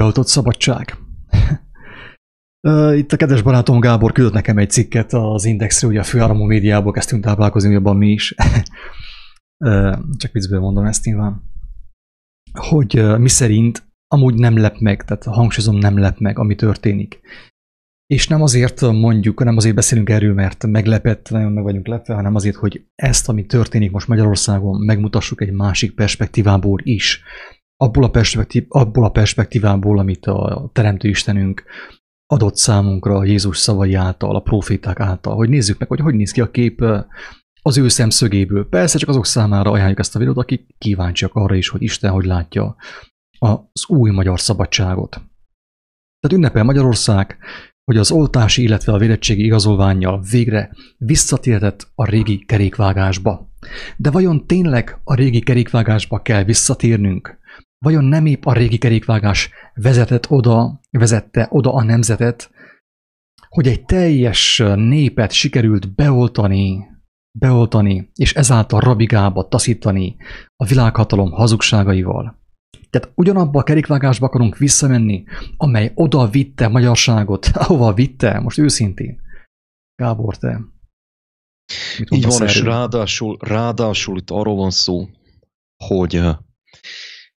Beoltott szabadság. Itt a kedves barátom Gábor küldött nekem egy cikket az Indexre, ugye a főáramú médiából kezdtünk táplálkozni, abban mi is. Csak viccből mondom ezt nyilván. Hogy mi szerint amúgy nem lep meg, tehát hangsúlyozom nem lep meg, ami történik. És nem azért mondjuk, nem azért beszélünk erről, mert meglepett, nagyon meg vagyunk lepve, hanem azért, hogy ezt, ami történik most Magyarországon, megmutassuk egy másik perspektívából is abból a, perspektív, abból a perspektívából, amit a Teremtő Istenünk adott számunkra Jézus szavai által, a proféták által, hogy nézzük meg, hogy hogy néz ki a kép az ő szemszögéből. Persze csak azok számára ajánljuk ezt a videót, akik kíváncsiak arra is, hogy Isten hogy látja az új magyar szabadságot. Tehát ünnepel Magyarország, hogy az oltási, illetve a védettségi igazolványjal végre visszatérhetett a régi kerékvágásba. De vajon tényleg a régi kerékvágásba kell visszatérnünk? Vajon nem épp a régi kerékvágás vezetett oda, vezette oda a nemzetet, hogy egy teljes népet sikerült beoltani, beoltani, és ezáltal rabigába taszítani a világhatalom hazugságaival. Tehát ugyanabba a kerékvágásba akarunk visszamenni, amely oda vitte magyarságot, ahova vitte, most őszintén. Gábor, te Így van, és ráadásul, ráadásul itt arról van szó, hogy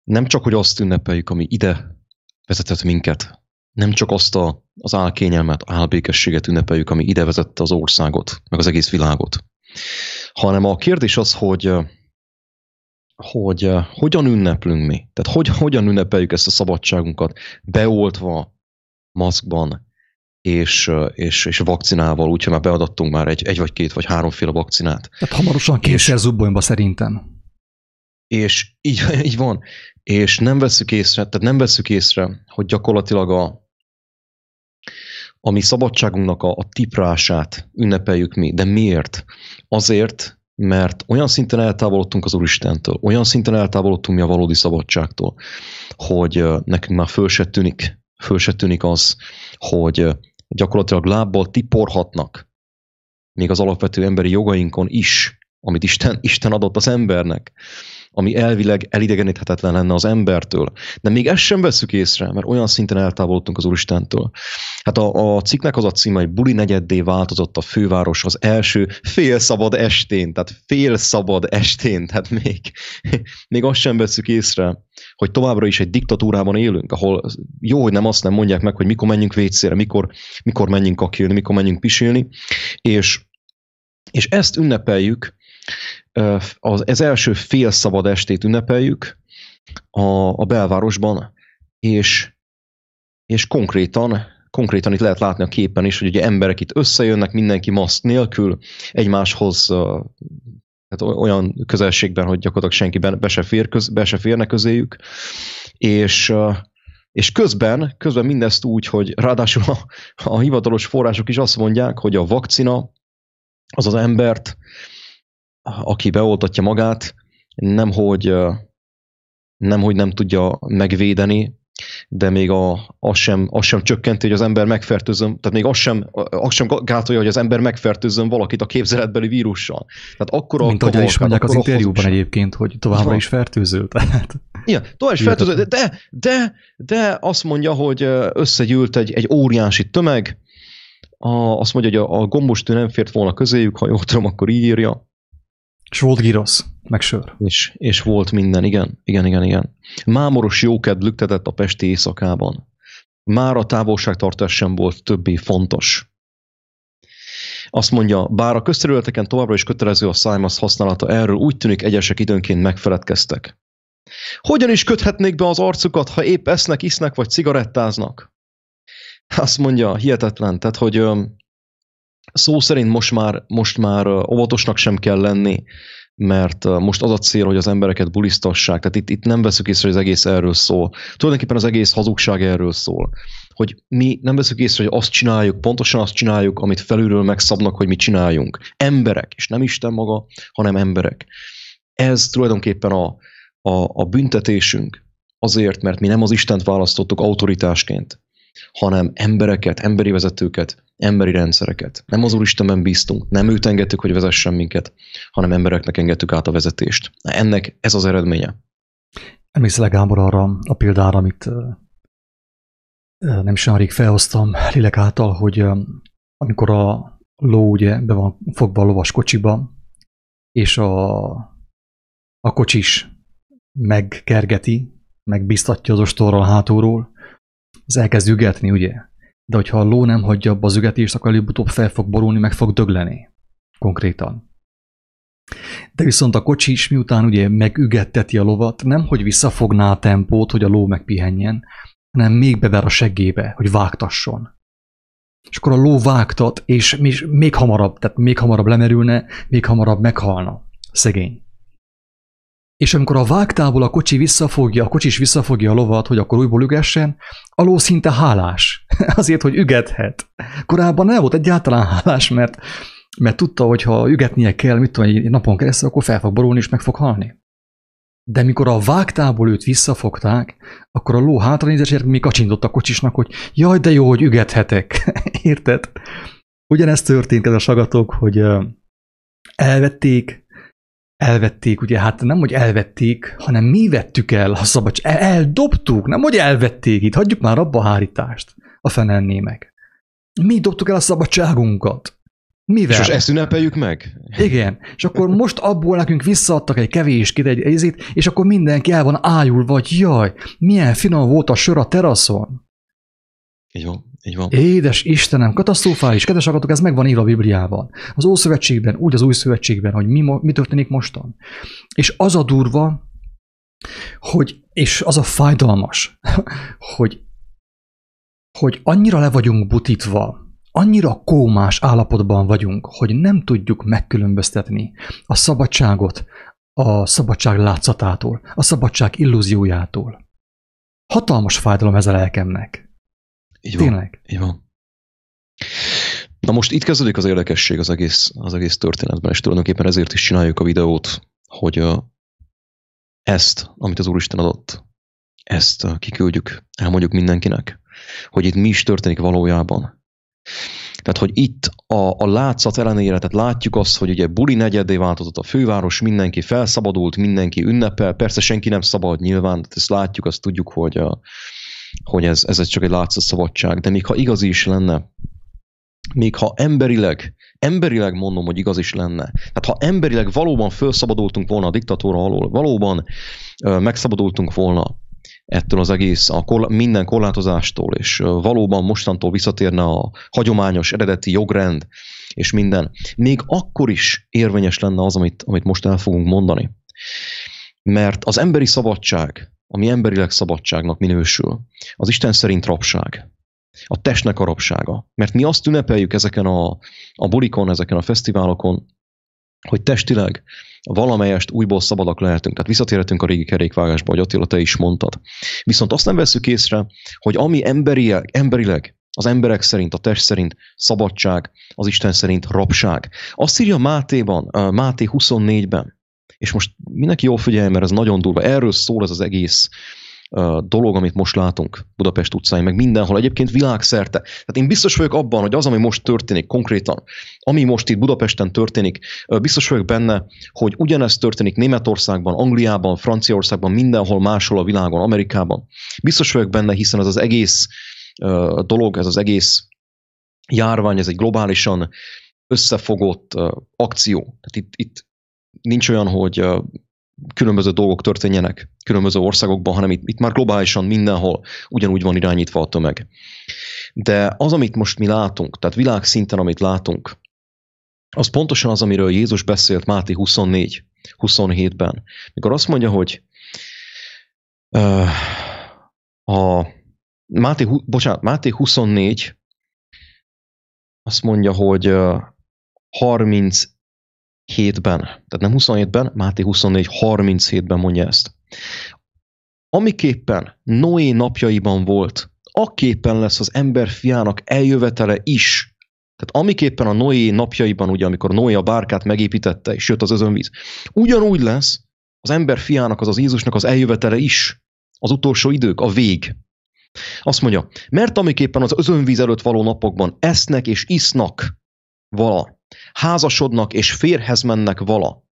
nem csak, hogy azt ünnepeljük, ami ide vezetett minket, nem csak azt a, az álkényelmet, álbékességet ünnepeljük, ami ide vezette az országot, meg az egész világot, hanem a kérdés az, hogy hogy hogyan ünneplünk mi? Tehát hogy, hogyan ünnepeljük ezt a szabadságunkat beoltva, maszkban, és, és, és vakcinával, úgyhogy már beadattunk már egy, egy vagy két vagy háromféle vakcinát. Tehát hamarosan kétszer zubbonyba szerintem. És így, így van és nem veszük észre, tehát nem veszük észre, hogy gyakorlatilag a, a mi szabadságunknak a, a tiprását ünnepeljük mi. De miért? Azért, mert olyan szinten eltávolodtunk az Úristentől, olyan szinten eltávolodtunk mi a valódi szabadságtól, hogy nekünk már föl se tűnik, föl se tűnik az, hogy gyakorlatilag lábbal tiporhatnak még az alapvető emberi jogainkon is, amit Isten, Isten adott az embernek ami elvileg elidegeníthetetlen lenne az embertől. De még ezt sem veszük észre, mert olyan szinten eltávolodtunk az Úristentől. Hát a, a cikknek az a címe, hogy Buli negyeddé változott a főváros az első fél szabad estén, tehát fél szabad estén, tehát még, még azt sem veszük észre, hogy továbbra is egy diktatúrában élünk, ahol jó, hogy nem azt nem mondják meg, hogy mikor menjünk vécére, mikor, mikor menjünk kakilni, mikor menjünk pisilni, és, és ezt ünnepeljük, az, az első fél szabad estét ünnepeljük a, a belvárosban, és, és konkrétan, konkrétan itt lehet látni a képen is, hogy ugye emberek itt összejönnek, mindenki maszk nélkül, egymáshoz tehát olyan közelségben, hogy gyakorlatilag senki be se, fér köz, be se férne közéjük, és, és közben, közben mindezt úgy, hogy ráadásul a, a hivatalos források is azt mondják, hogy a vakcina az az embert aki beoltatja magát, nemhogy, nemhogy nem tudja megvédeni, de még a, az, sem, az sem csökkenti, hogy az ember megfertőzön, tehát még az sem, az sem gátolja, hogy az ember megfertőzön valakit a képzeletbeli vírussal. Tehát akkor Mint ahogy is mondják az interjúban egyébként, hogy továbbra is fertőző. Tehát... Igen, tovább is fertőző, de, de, de azt mondja, hogy összegyűlt egy, egy óriási tömeg, a, azt mondja, hogy a, a gombostű nem fért volna közéjük, ha jól tudom, akkor így írja, és volt girosz, meg sör. És, és volt minden, igen, igen, igen, igen. Mámoros jókedv lüktetett a pesti éjszakában. Már a távolságtartás sem volt többé fontos. Azt mondja, bár a közterületeken továbbra is kötelező a szájmasz használata, erről úgy tűnik egyesek időnként megfeledkeztek. Hogyan is köthetnék be az arcukat, ha épp esznek, isznek vagy cigarettáznak? Azt mondja, hihetetlen, tehát hogy szó szerint most már, most már óvatosnak sem kell lenni, mert most az a cél, hogy az embereket bulisztassák. Tehát itt, itt nem veszük észre, hogy az egész erről szól. Tulajdonképpen az egész hazugság erről szól. Hogy mi nem veszük észre, hogy azt csináljuk, pontosan azt csináljuk, amit felülről megszabnak, hogy mi csináljunk. Emberek, és nem Isten maga, hanem emberek. Ez tulajdonképpen a, a, a büntetésünk azért, mert mi nem az Istent választottuk autoritásként, hanem embereket, emberi vezetőket, emberi rendszereket. Nem az Úristenben bíztunk, nem őt engedtük, hogy vezessen minket, hanem embereknek engedtük át a vezetést. Ennek ez az eredménye. Emlékszel Gábor arra a példára, amit nem rég felhoztam lélek által, hogy amikor a ló ugye be van fogva a lovas kocsiba, és a, a kocsis megkergeti, megbiztatja az ostorral hátulról, az elkezd ügetni, ugye? De hogyha a ló nem hagyja abba az ügetést, akkor előbb-utóbb fel fog borulni, meg fog dögleni. Konkrétan. De viszont a kocsi is miután ugye megügetteti a lovat, nem hogy visszafogná a tempót, hogy a ló megpihenjen, hanem még bever a seggébe, hogy vágtasson. És akkor a ló vágtat, és még hamarabb, tehát még hamarabb lemerülne, még hamarabb meghalna. Szegény. És amikor a vágtából a kocsi visszafogja, a kocsis visszafogja a lovat, hogy akkor újból ügessen, a ló szinte hálás. Azért, hogy ügethet. Korábban nem volt egyáltalán hálás, mert, mert tudta, hogy ha ügetnie kell, mit tudom, egy napon keresztül, akkor fel fog borulni és meg fog halni. De mikor a vágtából őt visszafogták, akkor a ló hátranézés, és még kacsintott a kocsisnak, hogy jaj, de jó, hogy ügethetek. Érted? Ugyanezt történt, ez a sagatok, hogy elvették, elvették, ugye hát nem, hogy elvették, hanem mi vettük el a szabadság. El, eldobtuk, nem, hogy elvették itt, hagyjuk már abba a hárítást, a fenenné meg. Mi dobtuk el a szabadságunkat. Mivel? És most ezt ünnepeljük meg? Igen. És akkor most abból nekünk visszaadtak egy kevés kit, egy ezit, és akkor mindenki el van ájul, vagy jaj, milyen finom volt a sör a teraszon. Így van, így van. Édes Istenem, katasztrofális, kedves agatok, ez meg van írva a Bibliában. Az Ószövetségben, úgy az Új Szövetségben, hogy mi, mi történik mostan. És az a durva, hogy, és az a fájdalmas, hogy, hogy annyira le vagyunk butítva, annyira kómás állapotban vagyunk, hogy nem tudjuk megkülönböztetni a szabadságot a szabadság látszatától, a szabadság illúziójától. Hatalmas fájdalom ez a lelkemnek. Így van. Tényleg. Így van. Na most itt kezdődik az érdekesség az egész, az egész történetben, és tulajdonképpen ezért is csináljuk a videót, hogy ezt, amit az Úristen adott, ezt kiküldjük, elmondjuk mindenkinek, hogy itt mi is történik valójában, tehát, hogy itt a, a látszat ellenére, tehát látjuk azt, hogy ugye buli negyedé változott a főváros, mindenki felszabadult, mindenki ünnepel, persze senki nem szabad nyilván, tehát ezt látjuk, azt tudjuk, hogy, a, hogy ez, ez csak egy látszat szabadság, de még ha igaz is lenne, még ha emberileg, emberileg mondom, hogy igaz is lenne, tehát ha emberileg valóban felszabadultunk volna a diktatúra alól, valóban ö, megszabadultunk volna ettől az egész, a korla, minden korlátozástól, és valóban mostantól visszatérne a hagyományos eredeti jogrend, és minden, még akkor is érvényes lenne az, amit, amit most el fogunk mondani. Mert az emberi szabadság, ami emberileg szabadságnak minősül, az Isten szerint rabság. A testnek a rabsága. Mert mi azt ünnepeljük ezeken a, a bulikon, ezeken a fesztiválokon, hogy testileg valamelyest újból szabadak lehetünk. Tehát visszatérhetünk a régi kerékvágásba, hogy Attila, te is mondtad. Viszont azt nem veszük észre, hogy ami emberileg, emberileg az emberek szerint, a test szerint szabadság, az Isten szerint rabság. Azt írja Mátéban, Máté 24-ben, és most mindenki jól figyelj, mert ez nagyon durva. Erről szól ez az egész dolog, amit most látunk Budapest utcáin, meg mindenhol, egyébként világszerte. Tehát én biztos vagyok abban, hogy az, ami most történik konkrétan, ami most itt Budapesten történik, biztos vagyok benne, hogy ugyanezt történik Németországban, Angliában, Franciaországban, mindenhol máshol a világon, Amerikában. Biztos vagyok benne, hiszen ez az egész dolog, ez az egész járvány, ez egy globálisan összefogott akció. Tehát itt, itt nincs olyan, hogy különböző dolgok történjenek különböző országokban, hanem itt, itt már globálisan mindenhol ugyanúgy van irányítva a tömeg. De az, amit most mi látunk, tehát világszinten, amit látunk, az pontosan az, amiről Jézus beszélt Máté 24, 27-ben. Mikor azt mondja, hogy uh, a Máté, bocsánat, Máté 24 azt mondja, hogy uh, 30 7-ben, tehát nem 27-ben, Máté 24, 37-ben mondja ezt. Amiképpen Noé napjaiban volt, aképpen lesz az ember fiának eljövetele is. Tehát amiképpen a Noé napjaiban, ugye, amikor Noé a bárkát megépítette, és jött az özönvíz, ugyanúgy lesz az ember fiának, az az Jézusnak az eljövetele is. Az utolsó idők, a vég. Azt mondja, mert amiképpen az özönvíz előtt való napokban esznek és isznak vala, házasodnak és férhez mennek vala.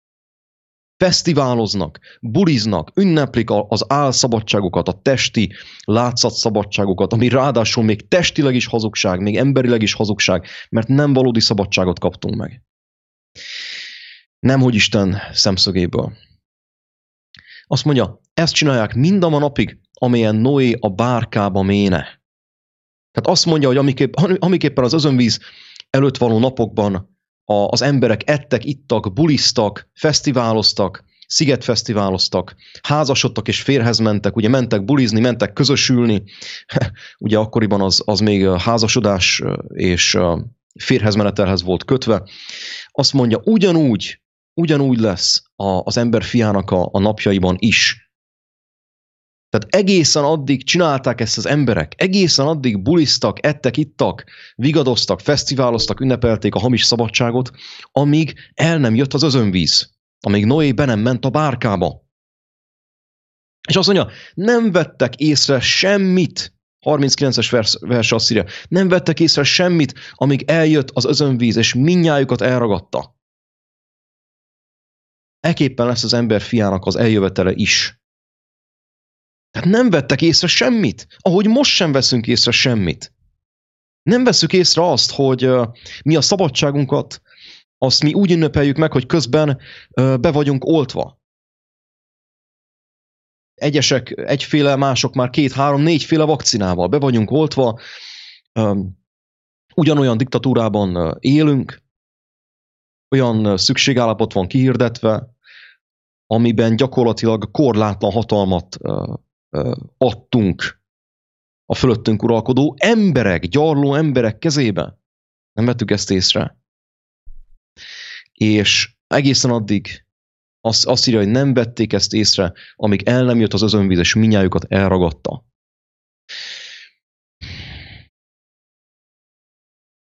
fesztiváloznak, buliznak, ünneplik az álszabadságokat, a testi látszatszabadságokat, ami ráadásul még testileg is hazugság, még emberileg is hazugság, mert nem valódi szabadságot kaptunk meg. Nem, hogy Isten szemszögéből. Azt mondja, ezt csinálják mind a napig, amilyen Noé a bárkába méne. Tehát azt mondja, hogy amiképp, amiképpen az özönvíz előtt való napokban a, az emberek ettek, ittak, bulisztak, fesztiváloztak, szigetfesztiváloztak, házasodtak és férhez mentek, ugye mentek bulizni, mentek közösülni, ugye akkoriban az, az még házasodás és férhezmenetelhez volt kötve. Azt mondja, ugyanúgy, ugyanúgy lesz a, az ember fiának a, a napjaiban is. Tehát egészen addig csinálták ezt az emberek, egészen addig bulisztak, ettek, ittak, vigadoztak, fesztiváloztak, ünnepelték a hamis szabadságot, amíg el nem jött az özönvíz, amíg Noé be nem ment a bárkába. És azt mondja, nem vettek észre semmit, 39-es vers, vers azt írja, nem vettek észre semmit, amíg eljött az özönvíz, és minnyájukat elragadta. Eképpen lesz az ember fiának az eljövetele is. Tehát nem vettek észre semmit, ahogy most sem veszünk észre semmit. Nem veszük észre azt, hogy mi a szabadságunkat, azt mi úgy ünnepeljük meg, hogy közben be vagyunk oltva. Egyesek egyféle, mások már két, három, négyféle vakcinával be vagyunk oltva, ugyanolyan diktatúrában élünk, olyan szükségállapot van kihirdetve, amiben gyakorlatilag korlátlan hatalmat adtunk a fölöttünk uralkodó emberek, gyarló emberek kezébe. Nem vettük ezt észre. És egészen addig azt, azt írja, hogy nem vették ezt észre, amíg el nem jött az özönvíz, és minnyájukat elragadta.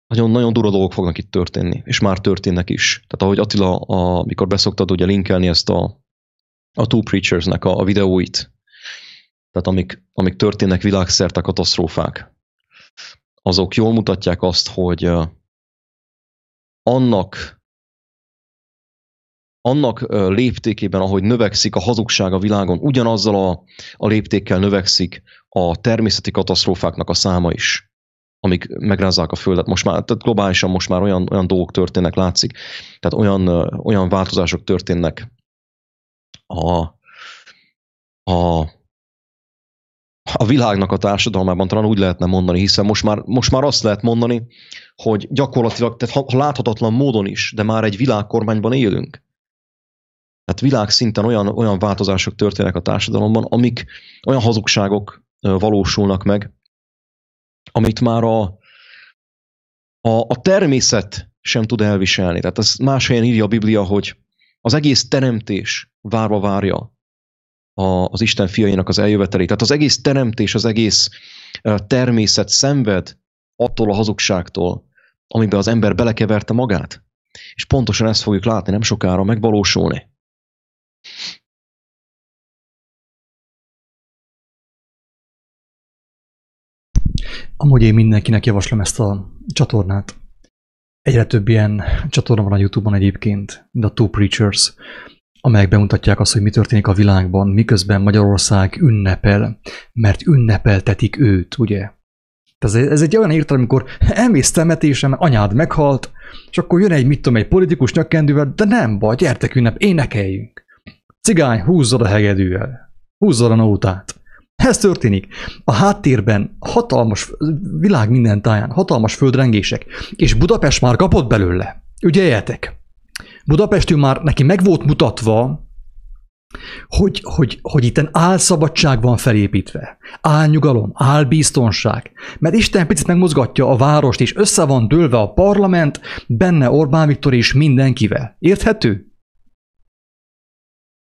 Nagyon-nagyon durva dolgok fognak itt történni, és már történnek is. Tehát ahogy Attila, amikor beszoktad ugye linkelni ezt a, a Two Preachers-nek a, a videóit, tehát amik, amik történnek világszerte katasztrófák, azok jól mutatják azt, hogy annak annak léptékében, ahogy növekszik a hazugság a világon, ugyanazzal a, a léptékkel növekszik a természeti katasztrófáknak a száma is, amik megrázzák a Földet. Most már, tehát globálisan most már olyan, olyan dolgok történnek, látszik. Tehát olyan, olyan változások történnek a, a a világnak a társadalmában talán úgy lehetne mondani, hiszen most már, most már azt lehet mondani, hogy gyakorlatilag, tehát ha, ha láthatatlan módon is, de már egy világkormányban élünk. Tehát világszinten olyan, olyan változások történnek a társadalomban, amik olyan hazugságok valósulnak meg, amit már a, a, a természet sem tud elviselni. Tehát ez más helyen írja a Biblia, hogy az egész teremtés várva várja a, az Isten fiainak az eljövetelét. Tehát az egész teremtés, az egész természet szenved attól a hazugságtól, amiben az ember belekeverte magát. És pontosan ezt fogjuk látni nem sokára megvalósulni. Amúgy én mindenkinek javaslom ezt a csatornát. Egyre több ilyen csatorna van a Youtube-on egyébként, mint a Two Preachers amelyek bemutatják azt, hogy mi történik a világban, miközben Magyarország ünnepel, mert ünnepeltetik őt, ugye? Ez, egy olyan értelem, amikor elmész temetésen, anyád meghalt, és akkor jön egy, mit tudom, egy politikus nyakkendővel, de nem baj, gyertek ünnep, énekeljünk. Cigány, húzzad a hegedűvel, húzzad a nótát. Ez történik. A háttérben hatalmas, világ minden táján, hatalmas földrengések, és Budapest már kapott belőle. Ügyeljetek! Budapestül már neki meg volt mutatva, hogy, hogy, hogy itt álszabadság van felépítve, álnyugalom, álbiztonság. Mert Isten picit megmozgatja a várost, és össze van dőlve a parlament, benne Orbán Viktor és mindenkivel. Érthető?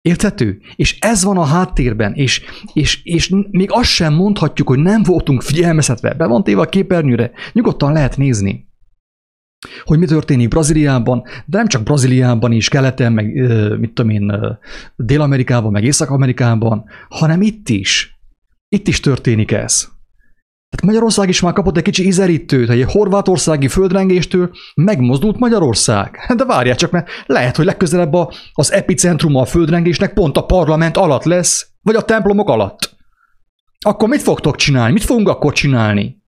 Érthető? És ez van a háttérben, és, és, és még azt sem mondhatjuk, hogy nem voltunk figyelmeztetve. Be van téve a képernyőre, nyugodtan lehet nézni hogy mi történik Brazíliában, de nem csak Brazíliában is, keleten, meg mit tudom én, Dél-Amerikában, meg Észak-Amerikában, hanem itt is. Itt is történik ez. Tehát Magyarország is már kapott egy kicsi izelítőt, egy horvátországi földrengéstől megmozdult Magyarország. De várjál csak, mert lehet, hogy legközelebb a, az epicentruma a földrengésnek pont a parlament alatt lesz, vagy a templomok alatt. Akkor mit fogtok csinálni? Mit fogunk akkor csinálni?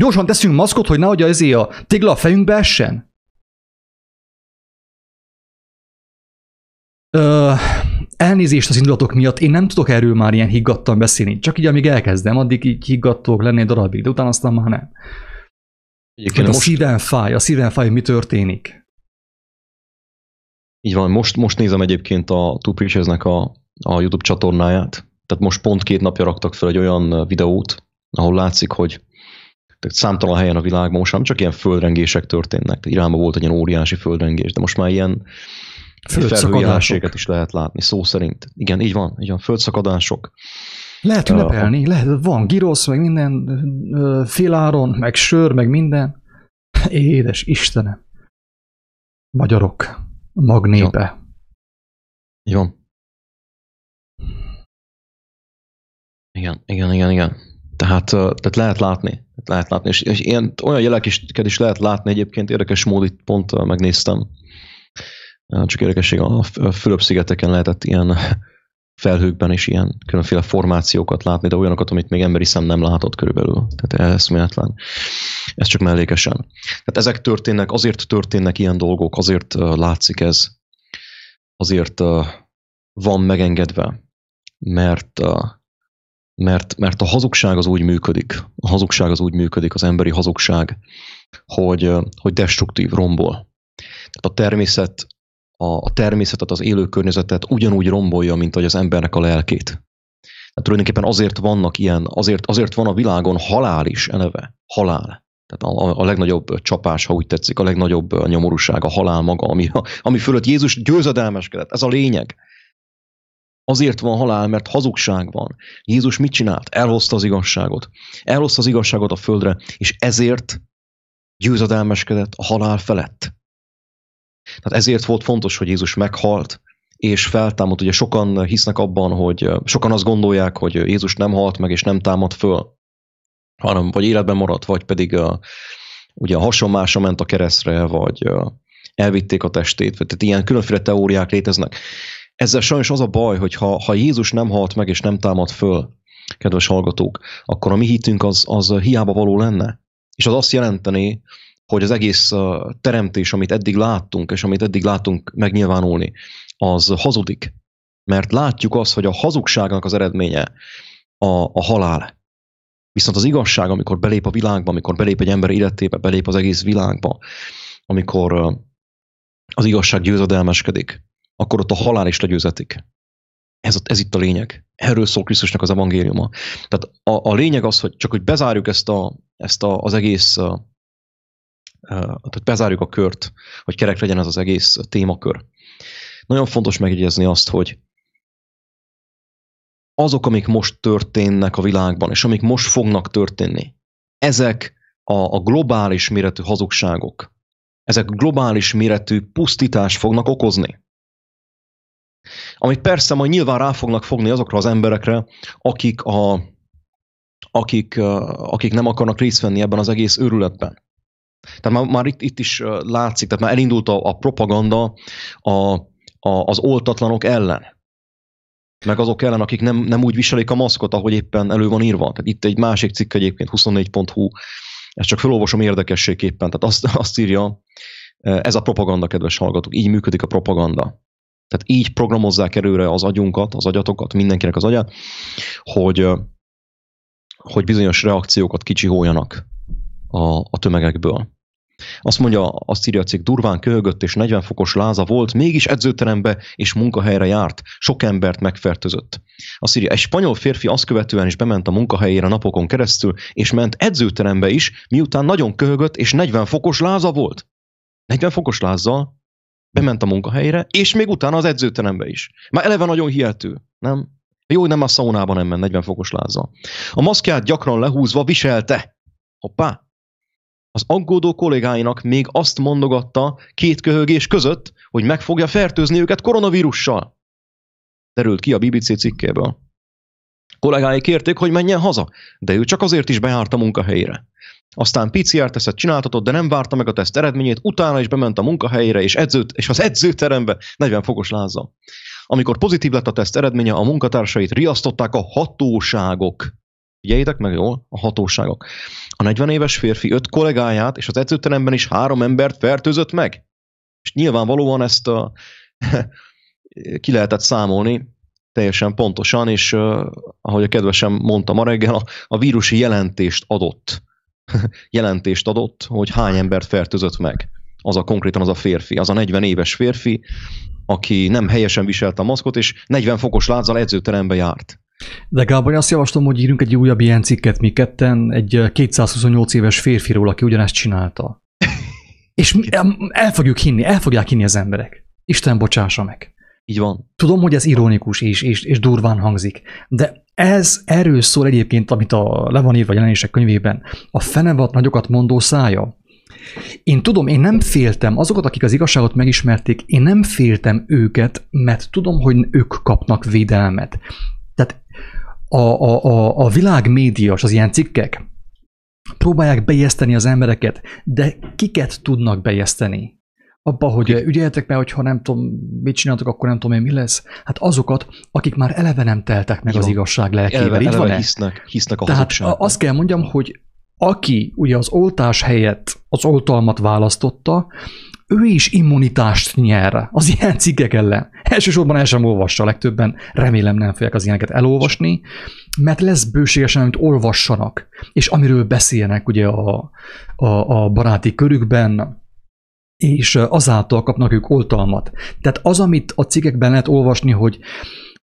Gyorsan teszünk maszkot, hogy nehogy ezért a tégla a fejünkbe essen? Ö, elnézést az indulatok miatt, én nem tudok erről már ilyen higgadtan beszélni. Csak így, amíg elkezdem, addig így higgadtok lenni egy darabig, de utána aztán már nem. Egyébként a most... szívem fáj, a szívem fáj, hogy mi történik. Így van, most, most nézem egyébként a Two a, a YouTube csatornáját. Tehát most pont két napja raktak fel egy olyan videót, ahol látszik, hogy tehát számtalan helyen a világban most nem csak ilyen földrengések történnek. Iránban volt egy ilyen óriási földrengés, de most már ilyen felhőjelenséget is lehet látni, szó szerint. Igen, így van, így van, földszakadások. Lehet ünnepelni, uh, lehet, van girosz, meg minden, féláron, meg sör, meg minden. Édes Istenem. Magyarok, magnépe. Így van. Igen, igen, igen, igen. Tehát, tehát lehet látni, lehet látni, és, és ilyen, olyan jeleket is lehet látni egyébként, érdekes mód itt pont megnéztem, csak érdekesség, a Fülöp-szigeteken lehetett ilyen felhőkben is ilyen különféle formációkat látni, de olyanokat, amit még emberi szem nem látott körülbelül. Tehát eszméletlen. Ez csak mellékesen. Tehát ezek történnek, azért történnek ilyen dolgok, azért látszik ez, azért van megengedve, mert mert, mert a hazugság az úgy működik, a hazugság az úgy működik, az emberi hazugság, hogy, hogy destruktív, rombol. Tehát a természet a, a természetet, az élő környezetet ugyanúgy rombolja, mint hogy az embernek a lelkét. Tehát tulajdonképpen azért vannak ilyen, azért, azért van a világon halál is eleve. Halál. Tehát a, a legnagyobb csapás, ha úgy tetszik, a legnagyobb nyomorúság, a halál maga, ami, ami fölött Jézus győzedelmeskedett. Ez a lényeg. Azért van halál, mert hazugság van. Jézus mit csinált? Elhozta az igazságot. Elhozta az igazságot a földre, és ezért győzedelmeskedett a halál felett. Tehát ezért volt fontos, hogy Jézus meghalt, és feltámadt. Ugye sokan hisznek abban, hogy sokan azt gondolják, hogy Jézus nem halt meg, és nem támad föl, hanem vagy életben maradt, vagy pedig ugye a hasonmása ment a keresztre, vagy elvitték a testét. Tehát ilyen különféle teóriák léteznek. Ezzel sajnos az a baj, hogy ha, ha Jézus nem halt meg, és nem támad föl, kedves hallgatók, akkor a mi hitünk az, az hiába való lenne. És az azt jelenteni, hogy az egész teremtés, amit eddig láttunk, és amit eddig látunk megnyilvánulni, az hazudik. Mert látjuk azt, hogy a hazugságnak az eredménye a, a halál. Viszont az igazság, amikor belép a világba, amikor belép egy ember életébe, belép az egész világba, amikor az igazság győzedelmeskedik, akkor ott a halál is legyőzetik. Ez, ez itt a lényeg. Erről szól Krisztusnak az evangéliuma. Tehát a, a lényeg az, hogy csak hogy bezárjuk ezt, a, ezt a, az egész hogy bezárjuk a kört, hogy kerek legyen ez az egész témakör. Nagyon fontos megjegyezni azt, hogy azok, amik most történnek a világban, és amik most fognak történni, ezek a, a globális méretű hazugságok, ezek globális méretű pusztítást fognak okozni. Amit persze majd nyilván rá fognak fogni azokra az emberekre, akik, a, akik, akik nem akarnak részt venni ebben az egész őrületben. Tehát már, már itt, itt is látszik, tehát már elindult a, a propaganda a, a, az oltatlanok ellen. Meg azok ellen, akik nem, nem úgy viselik a maszkot, ahogy éppen elő van írva. Tehát itt egy másik cikk egyébként, 24.hu, ezt csak felolvasom érdekességképpen. Tehát azt, azt írja, ez a propaganda, kedves hallgatók, így működik a propaganda. Tehát így programozzák előre az agyunkat, az agyatokat, mindenkinek az agyát, hogy, hogy bizonyos reakciókat kicsihóljanak a, a tömegekből. Azt mondja, azt írja a cikk, durván köhögött és 40 fokos láza volt, mégis edzőterembe és munkahelyre járt, sok embert megfertőzött. Azt írja, egy spanyol férfi azt követően is bement a munkahelyére napokon keresztül, és ment edzőterembe is, miután nagyon köhögött és 40 fokos láza volt. 40 fokos lázzal bement a munkahelyére, és még utána az edzőterembe is. Már eleve nagyon hihető, nem? Jó, hogy nem a szaunában nem ment 40 fokos lázzal. A maszkját gyakran lehúzva viselte. Hoppá, az aggódó kollégáinak még azt mondogatta két köhögés között, hogy meg fogja fertőzni őket koronavírussal. Derült ki a BBC cikkéből. Kollégái kérték, hogy menjen haza, de ő csak azért is bejárt a munkahelyére. Aztán PCR tesztet csináltatott, de nem várta meg a teszt eredményét, utána is bement a munkahelyére, és, edzőt, és az edzőterembe 40 fokos lázzal. Amikor pozitív lett a teszt eredménye, a munkatársait riasztották a hatóságok. Figyeljétek meg jól, a hatóságok. A 40 éves férfi öt kollégáját és az edzőteremben is három embert fertőzött meg. És nyilvánvalóan ezt a, ki lehetett számolni teljesen pontosan, és ahogy a kedvesem mondta ma reggel, a, a vírusi jelentést adott. jelentést adott, hogy hány embert fertőzött meg. Az a konkrétan az a férfi, az a 40 éves férfi, aki nem helyesen viselte a maszkot, és 40 fokos lázzal edzőterembe járt. De Gábor, azt javaslom, hogy írjunk egy újabb ilyen cikket mi ketten, egy 228 éves férfiról, aki ugyanezt csinálta. És el fogjuk hinni, el fogják hinni az emberek. Isten bocsássa meg. Így van. Tudom, hogy ez ironikus és, és, és durván hangzik, de ez erről szól egyébként, amit a le van írva a jelenések könyvében. A fenevat nagyokat mondó szája. Én tudom, én nem féltem, azokat, akik az igazságot megismerték, én nem féltem őket, mert tudom, hogy ők kapnak védelmet. Tehát a, a, a, a világ média, az ilyen cikkek, próbálják bejeszteni az embereket, de kiket tudnak bejeszteni? Abba, hogy ügyeljetek be, hogyha nem tudom, mit csináltok, akkor nem tudom én, mi lesz. Hát azokat, akik már eleve nem teltek meg az igazság lelkével. Eleve, Így van hisznek, hisznek a Tehát azt kell mondjam, hogy aki ugye az oltás helyett az oltalmat választotta, ő is immunitást nyer az ilyen cikkek ellen. Elsősorban el sem olvassa, legtöbben remélem nem fogják az ilyeneket elolvasni, mert lesz bőségesen, amit olvassanak, és amiről beszélnek ugye a, a, a baráti körükben, és azáltal kapnak ők oltalmat. Tehát az, amit a cikkekben lehet olvasni, hogy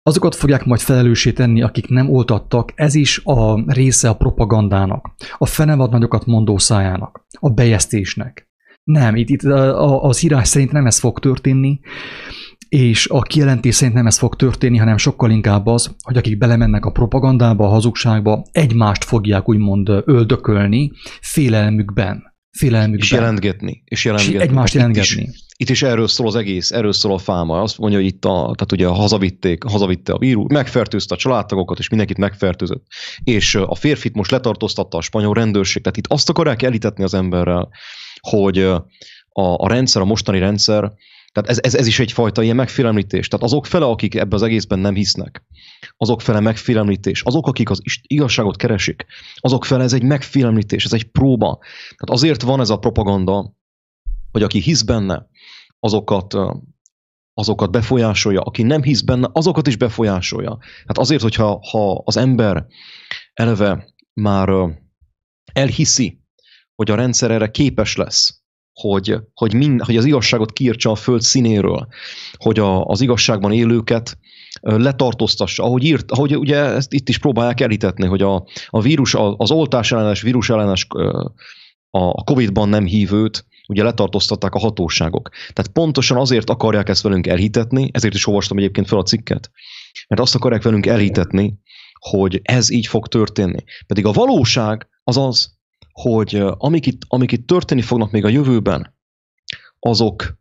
azokat fogják majd felelőssé tenni, akik nem oltattak, ez is a része a propagandának, a fenevad nagyokat mondó szájának, a bejesztésnek. Nem, itt, itt az írás szerint nem ez fog történni, és a kijelentés szerint nem ez fog történni, hanem sokkal inkább az, hogy akik belemennek a propagandába, a hazugságba, egymást fogják úgymond öldökölni félelmükben félelmükben. És jelentgetni. És, jelentgetni. és egymást jelentgetni. Itt is, itt is erről szól az egész, erről szól a fáma. Azt mondja, hogy itt a, tehát ugye hazavitték, hazavitte a vírus, megfertőzte a családtagokat, és mindenkit megfertőzött. És a férfit most letartóztatta a spanyol rendőrség. Tehát itt azt akarják elítetni az emberrel, hogy a, a rendszer, a mostani rendszer tehát ez, ez, ez is egyfajta ilyen megfélemlítés. Tehát azok fele, akik ebbe az egészben nem hisznek, azok fele megfélemlítés. Azok, akik az igazságot keresik, azok fele ez egy megfélemlítés, ez egy próba. Tehát azért van ez a propaganda, hogy aki hisz benne, azokat, azokat befolyásolja, aki nem hisz benne, azokat is befolyásolja. Hát azért, hogyha ha az ember eleve már elhiszi, hogy a rendszer erre képes lesz, hogy, hogy, mind, hogy az igazságot kiírtsa a föld színéről, hogy a, az igazságban élőket letartóztassa, ahogy írt, ahogy ugye ezt itt is próbálják elhitetni, hogy a, a vírus, az oltás ellenes, vírus ellenes a Covid-ban nem hívőt, ugye letartóztatták a hatóságok. Tehát pontosan azért akarják ezt velünk elhitetni, ezért is olvastam egyébként fel a cikket, mert azt akarják velünk elhitetni, hogy ez így fog történni. Pedig a valóság az az, hogy amik itt, amik itt történni fognak még a jövőben, azok,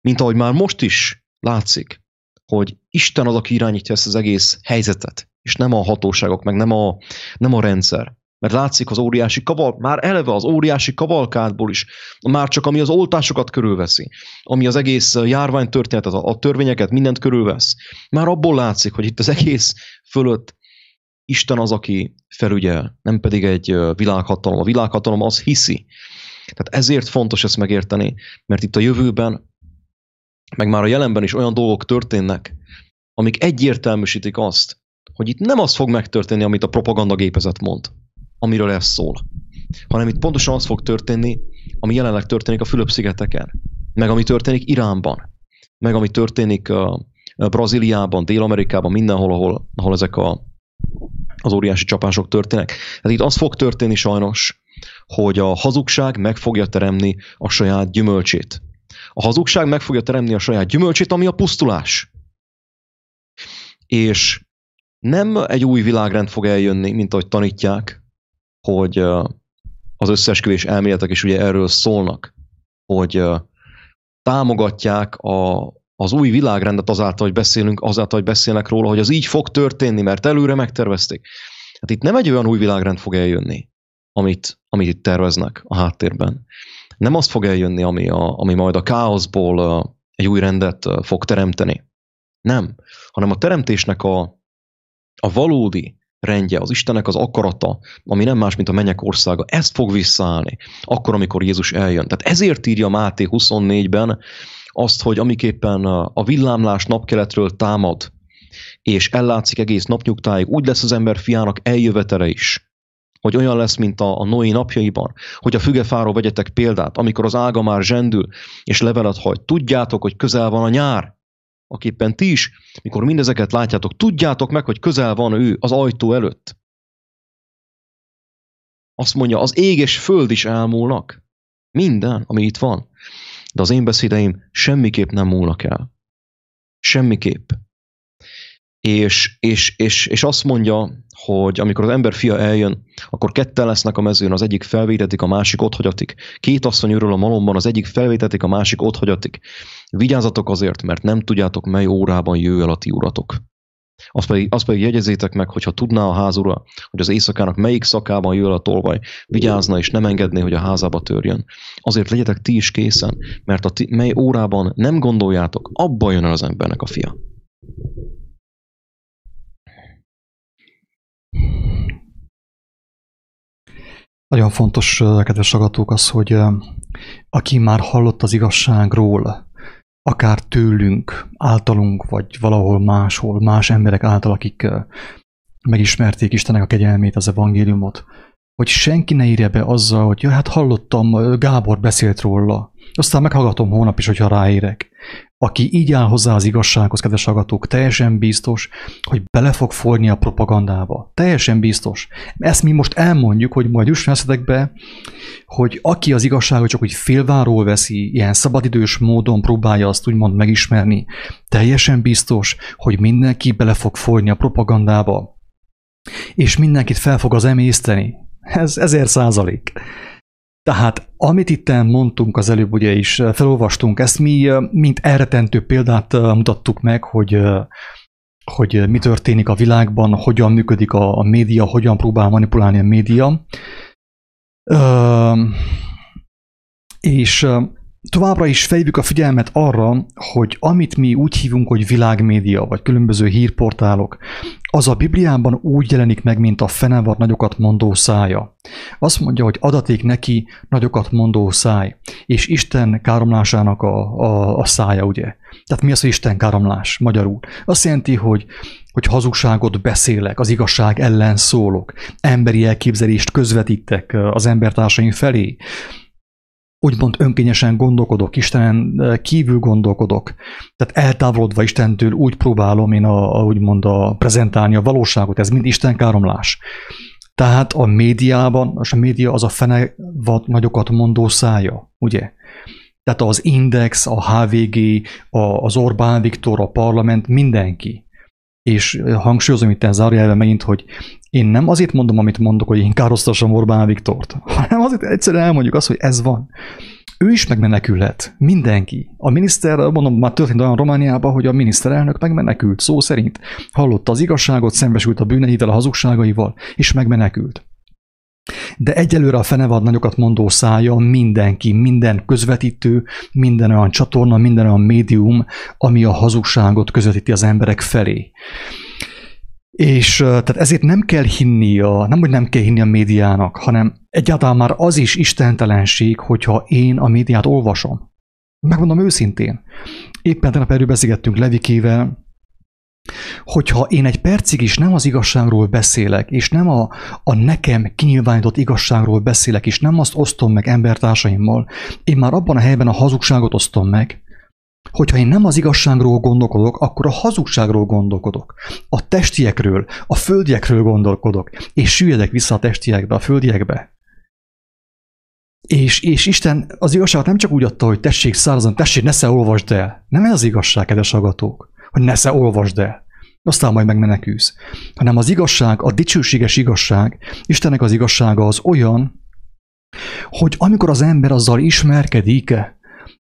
mint ahogy már most is látszik, hogy Isten az, aki irányítja ezt az egész helyzetet, és nem a hatóságok, meg nem a, nem a rendszer. Mert látszik az óriási kaval, már eleve az óriási kavalkádból is, már csak ami az oltásokat körülveszi, ami az egész járvány történetet, a, a törvényeket, mindent körülvesz. Már abból látszik, hogy itt az egész fölött Isten az, aki felügyel, nem pedig egy világhatalom. A világhatalom az hiszi. Tehát ezért fontos ezt megérteni, mert itt a jövőben, meg már a jelenben is olyan dolgok történnek, amik egyértelműsítik azt, hogy itt nem az fog megtörténni, amit a propagandagépezet mond, amiről ez szól, hanem itt pontosan az fog történni, ami jelenleg történik a Fülöp-szigeteken, meg ami történik Iránban, meg ami történik Brazíliában, Dél-Amerikában, mindenhol, ahol, ahol ezek a az óriási csapások történnek. Tehát itt az fog történni sajnos, hogy a hazugság meg fogja teremni a saját gyümölcsét. A hazugság meg fogja teremni a saját gyümölcsét, ami a pusztulás. És nem egy új világrend fog eljönni, mint ahogy tanítják, hogy az összeesküvés elméletek is ugye erről szólnak, hogy támogatják a, az új világrendet azáltal, hogy beszélünk, azáltal, hogy beszélnek róla, hogy az így fog történni, mert előre megtervezték. Hát itt nem egy olyan új világrend fog eljönni, amit, amit itt terveznek a háttérben. Nem azt fog eljönni, ami, a, ami majd a káoszból egy új rendet fog teremteni. Nem, hanem a teremtésnek a, a valódi rendje, az Istennek az akarata, ami nem más, mint a mennyek országa, ezt fog visszaállni, akkor, amikor Jézus eljön. Tehát ezért írja Máté 24-ben azt, hogy amiképpen a villámlás napkeletről támad, és ellátszik egész napnyugtáig, úgy lesz az ember fiának eljövetele is, hogy olyan lesz, mint a, a Noé napjaiban, hogy a fügefáról vegyetek példát, amikor az ága már zsendül, és levelet hagy. Tudjátok, hogy közel van a nyár, aképpen ti is, mikor mindezeket látjátok, tudjátok meg, hogy közel van ő az ajtó előtt. Azt mondja, az ég és föld is elmúlnak. Minden, ami itt van. De az én beszédeim semmiképp nem múlnak el. Semmiképp. És, és, és, és azt mondja, hogy amikor az ember fia eljön, akkor ketten lesznek a mezőn, az egyik felvétetik, a másik otthagyatik. Két asszony örül a malomban, az egyik felvétetik, a másik otthagyatik. Vigyázzatok azért, mert nem tudjátok, mely órában jöjj el a ti uratok. Azt pedig, azt pedig jegyezétek meg, hogyha tudná a házura, hogy az éjszakának melyik szakában el a tolvaj, vigyázna és nem engedné, hogy a házába törjön. Azért legyetek ti is készen, mert a ti, mely órában nem gondoljátok, abba jön el az embernek a fia. Nagyon fontos, kedves agatók, az, hogy aki már hallott az igazságról, akár tőlünk, általunk, vagy valahol máshol, más emberek által, akik megismerték Istennek a kegyelmét, az evangéliumot, hogy senki ne írja be azzal, hogy ja, hát hallottam, Gábor beszélt róla, aztán meghallgatom hónap is, hogyha ráérek. Aki így áll hozzá az igazsághoz, kedves hallgatók, teljesen biztos, hogy bele fog forni a propagandába. Teljesen biztos. Ezt mi most elmondjuk, hogy majd jusson be, hogy aki az igazságot csak úgy félváról veszi, ilyen szabadidős módon próbálja azt úgymond megismerni, teljesen biztos, hogy mindenki bele fog forni a propagandába. És mindenkit fel fog az emészteni. Ez ezer százalék. Tehát amit itt mondtunk az előbb ugye is, felolvastunk, ezt mi mint elretentő példát mutattuk meg, hogy hogy mi történik a világban, hogyan működik a, a média, hogyan próbál manipulálni a média. és Továbbra is fejlődik a figyelmet arra, hogy amit mi úgy hívunk, hogy világmédia, vagy különböző hírportálok, az a Bibliában úgy jelenik meg, mint a fenevad nagyokat mondó szája. Azt mondja, hogy adaték neki nagyokat mondó száj, és Isten káromlásának a, a, a szája, ugye? Tehát mi az, hogy Isten káromlás magyarul? Azt jelenti, hogy hogy hazugságot beszélek, az igazság ellen szólok, emberi elképzelést közvetítek az embertársaim felé, úgymond önkényesen gondolkodok, Istenen eh, kívül gondolkodok. Tehát eltávolodva Istentől úgy próbálom én a, a, úgymond a prezentálni a valóságot, ez mind Isten káromlás. Tehát a médiában, és a média az a fene vad nagyokat mondó szája, ugye? Tehát az Index, a HVG, a, az Orbán Viktor, a parlament, mindenki. És hangsúlyozom itt zárjelve megint, hogy én nem azért mondom, amit mondok, hogy én károsztassam Orbán Viktort, hanem azért egyszerűen elmondjuk azt, hogy ez van. Ő is megmenekülhet. Mindenki. A miniszter, mondom, már történt olyan Romániában, hogy a miniszterelnök megmenekült, szó szerint. Hallotta az igazságot, szembesült a bűneivel, a hazugságaival, és megmenekült. De egyelőre a fenevad nagyokat mondó szája mindenki, minden közvetítő, minden olyan csatorna, minden olyan médium, ami a hazugságot közvetíti az emberek felé. És tehát ezért nem kell hinni, a, nem hogy nem kell hinni a médiának, hanem egyáltalán már az is istentelenség, hogyha én a médiát olvasom. Megmondom őszintén. Éppen tegnap erről beszélgettünk Levikével, hogyha én egy percig is nem az igazságról beszélek, és nem a, a nekem kinyilvánított igazságról beszélek, és nem azt osztom meg embertársaimmal, én már abban a helyben a hazugságot osztom meg, Hogyha én nem az igazságról gondolkodok, akkor a hazugságról gondolkodok. A testiekről, a földiekről gondolkodok, és süllyedek vissza a testiekbe, a földiekbe. És, és Isten az igazságot nem csak úgy adta, hogy tessék szárazon, tessék, se olvasd el. Nem ez az igazság, kedves agatók, hogy ne se olvasd el. Aztán majd megmenekülsz. Hanem az igazság, a dicsőséges igazság, Istennek az igazsága az olyan, hogy amikor az ember azzal ismerkedik,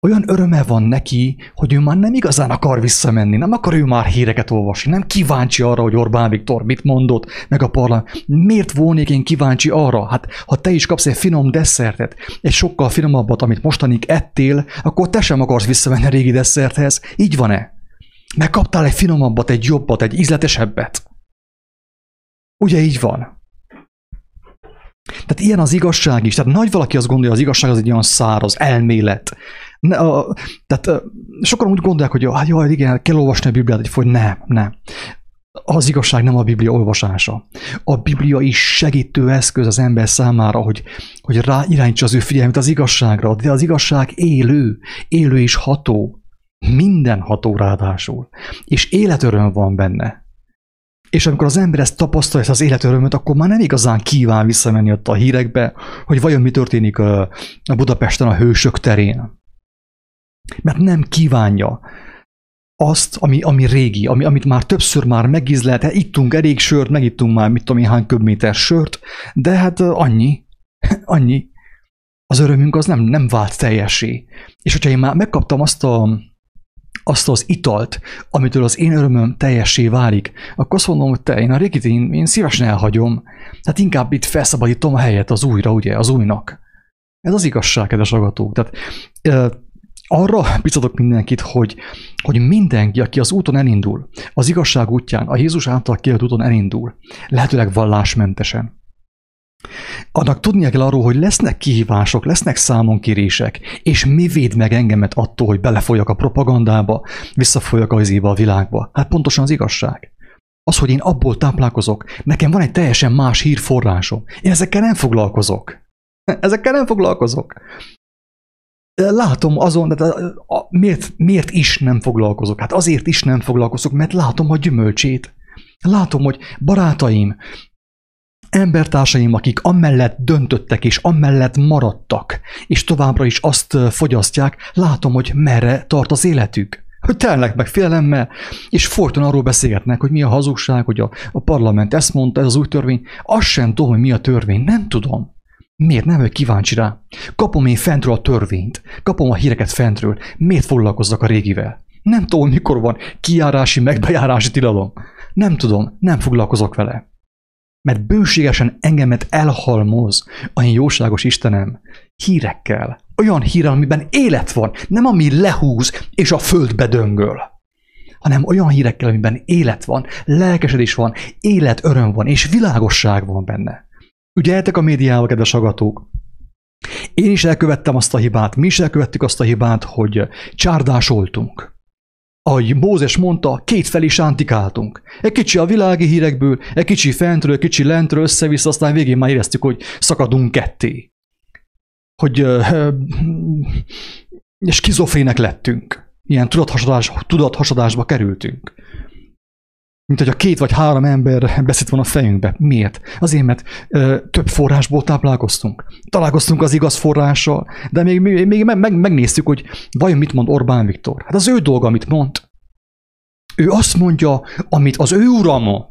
olyan öröme van neki, hogy ő már nem igazán akar visszamenni, nem akar ő már híreket olvasni, nem kíváncsi arra, hogy Orbán Viktor mit mondott, meg a parlament. Miért volnék én kíváncsi arra? Hát, ha te is kapsz egy finom desszertet, egy sokkal finomabbat, amit mostanig ettél, akkor te sem akarsz visszamenni a régi desszerthez. Így van-e? Megkaptál egy finomabbat, egy jobbat, egy ízletesebbet. Ugye így van? Tehát ilyen az igazság is. Tehát nagy valaki azt gondolja, az igazság az egy olyan száraz elmélet. Ne, a, tehát a, sokan úgy gondolják, hogy hát jaj, igen, kell olvasni a Bibliát, hogy nem, nem. Az igazság nem a Biblia olvasása. A Biblia is segítő eszköz az ember számára, hogy, hogy rá irányítsa az ő figyelmet az igazságra. De az igazság élő, élő és ható. Minden ható ráadásul. És életöröm van benne. És amikor az ember ezt tapasztalja, ezt az életörömöt, akkor már nem igazán kíván visszamenni ott a hírekbe, hogy vajon mi történik a Budapesten a hősök terén. Mert nem kívánja azt, ami, ami régi, ami, amit már többször már megízlelt, hát ittunk elég sört, megittunk már mit tudom én hány köbméter sört, de hát annyi, annyi. Az örömünk az nem, nem vált teljesé. És hogyha én már megkaptam azt a, azt az italt, amitől az én örömöm teljessé válik, akkor azt mondom, hogy te, én a régit én, én szívesen elhagyom. Tehát inkább itt felszabadítom a helyet az újra, ugye, az újnak. Ez az igazság, kedves agatók. Tehát e, arra bizatok mindenkit, hogy, hogy mindenki, aki az úton elindul, az igazság útján, a Jézus által kiadott úton elindul, lehetőleg vallásmentesen, annak tudnia kell arról, hogy lesznek kihívások, lesznek számonkérések, és mi véd meg engemet attól, hogy belefolyak a propagandába, visszafolyak az a világba? Hát pontosan az igazság. Az, hogy én abból táplálkozok, nekem van egy teljesen más hírforrásom. Én ezekkel nem foglalkozok. Ezekkel nem foglalkozok. Látom azon, de miért, miért is nem foglalkozok? Hát azért is nem foglalkozok, mert látom a gyümölcsét. Látom, hogy barátaim, embertársaim, akik amellett döntöttek és amellett maradtak, és továbbra is azt fogyasztják, látom, hogy merre tart az életük. Hogy telnek meg félelemmel, és folyton arról beszélgetnek, hogy mi a hazugság, hogy a, a parlament ezt mondta, ez az új törvény. Azt sem tudom, hogy mi a törvény, nem tudom. Miért nem vagyok kíváncsi rá? Kapom én fentről a törvényt, kapom a híreket fentről, miért foglalkozzak a régivel? Nem tudom, mikor van kiárási, megbejárási tilalom. Nem tudom, nem foglalkozok vele mert bőségesen engemet elhalmoz a jóságos Istenem hírekkel. Olyan hírrel, amiben élet van, nem ami lehúz és a földbe döngöl, hanem olyan hírekkel, amiben élet van, lelkesedés van, élet, öröm van, és világosság van benne. Ügyeltek a médiával, kedves agatók? Én is elkövettem azt a hibát, mi is elkövettük azt a hibát, hogy csárdásoltunk ahogy Mózes mondta, kétfelé sántikáltunk. Egy kicsi a világi hírekből, egy kicsi fentről, egy kicsi lentről össze-vissza, aztán végén már éreztük, hogy szakadunk ketté. Hogy uh, skizofének lettünk. Ilyen tudathasadás, tudathasadásba kerültünk. Mint hogy a két vagy három ember beszélt volna a fejünkbe. Miért? Azért, mert ö, több forrásból táplálkoztunk. Találkoztunk az igaz forrással, de még, még, még meg, megnéztük, hogy vajon mit mond Orbán Viktor. Hát az ő dolga, amit mond. Ő azt mondja, amit az ő ura mond.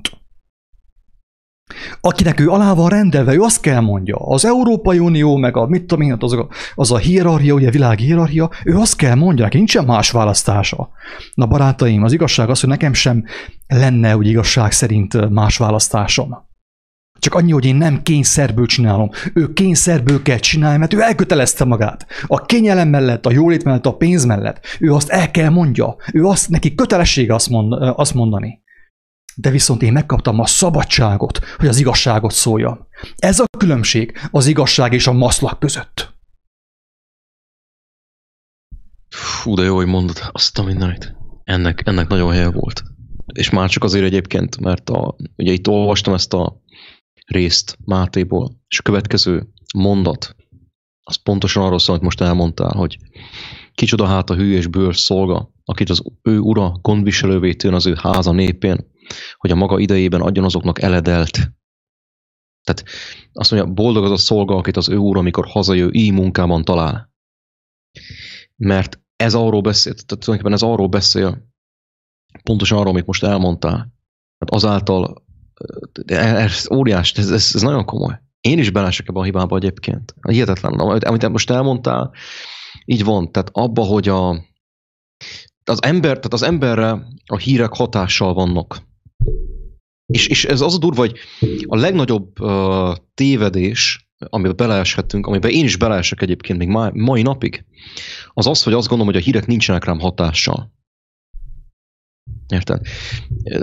Akinek ő alá van rendelve, ő azt kell mondja. Az Európai Unió, meg a mit tudom én, az a, az a hierarchia, ugye a világi hierarchia, ő azt kell mondja, neki nincsen más választása. Na barátaim, az igazság az, hogy nekem sem lenne úgy igazság szerint más választásom. Csak annyi, hogy én nem kényszerből csinálom. Ő kényszerből kell csinálni, mert ő elkötelezte magát. A kényelem mellett, a jólét mellett, a pénz mellett. Ő azt el kell mondja. Ő azt, neki kötelessége azt, mond, azt mondani. De viszont én megkaptam a szabadságot, hogy az igazságot szóljam. Ez a különbség az igazság és a maszlak között. Fú, de jó, hogy mondod azt a mindenit. Ennek, ennek nagyon helye volt. És már csak azért egyébként, mert a, ugye itt olvastam ezt a részt Mátéból, és a következő mondat, az pontosan arról szól, amit most elmondtál, hogy kicsoda hát a hű és bőr szolga, akit az ő ura gondviselővé tűn az ő háza népén, hogy a maga idejében adjon azoknak eledelt. Tehát azt mondja, boldog az a szolga, akit az ő úr, amikor hazajő, így munkában talál. Mert ez arról beszél, tehát tulajdonképpen ez arról beszél, pontosan arról, amit most elmondtál. Tehát azáltal, ez óriás, ez, ez, ez nagyon komoly. Én is belesek ebbe a hibába egyébként. Hihetetlen, amit most elmondtál, Így van, tehát abba, hogy a, az ember, tehát az emberre a hírek hatással vannak. És, és ez az a durva, hogy a legnagyobb uh, tévedés, amiben beleeshetünk, amiben én is beleesek egyébként még mai, mai napig, az az, hogy azt gondolom, hogy a hírek nincsenek rám hatással. Érted?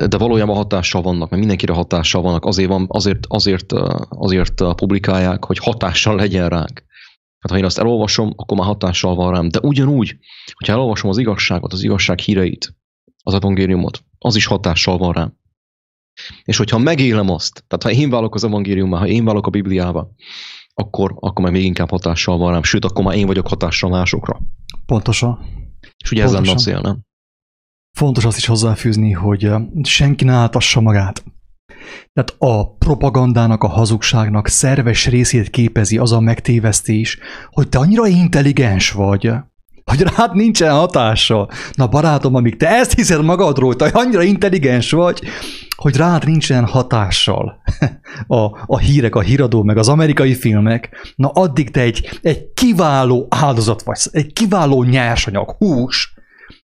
De valójában hatással vannak, mert mindenkire hatással vannak, azért, van, azért, azért, azért publikálják, hogy hatással legyen ránk. Hát ha én azt elolvasom, akkor már hatással van rám. De ugyanúgy, hogyha elolvasom az igazságot, az igazság híreit, az evangéliumot, az is hatással van rám. És hogyha megélem azt, tehát ha én válok az evangéliummal, ha én válok a Bibliával, akkor, akkor már még inkább hatással van rám. Sőt, akkor már én vagyok hatással másokra. Pontosan. És ugye ez lenne a cél, nem? Fontos azt is hozzáfűzni, hogy senki ne átassa magát. Tehát a propagandának, a hazugságnak szerves részét képezi az a megtévesztés, hogy te annyira intelligens vagy, hogy rád nincsen hatása. Na barátom, amíg te ezt hiszed magadról, te annyira intelligens vagy, hogy rád nincsen hatással a, a hírek, a híradó, meg az amerikai filmek, na addig te egy, egy kiváló áldozat vagy, egy kiváló nyersanyag, hús,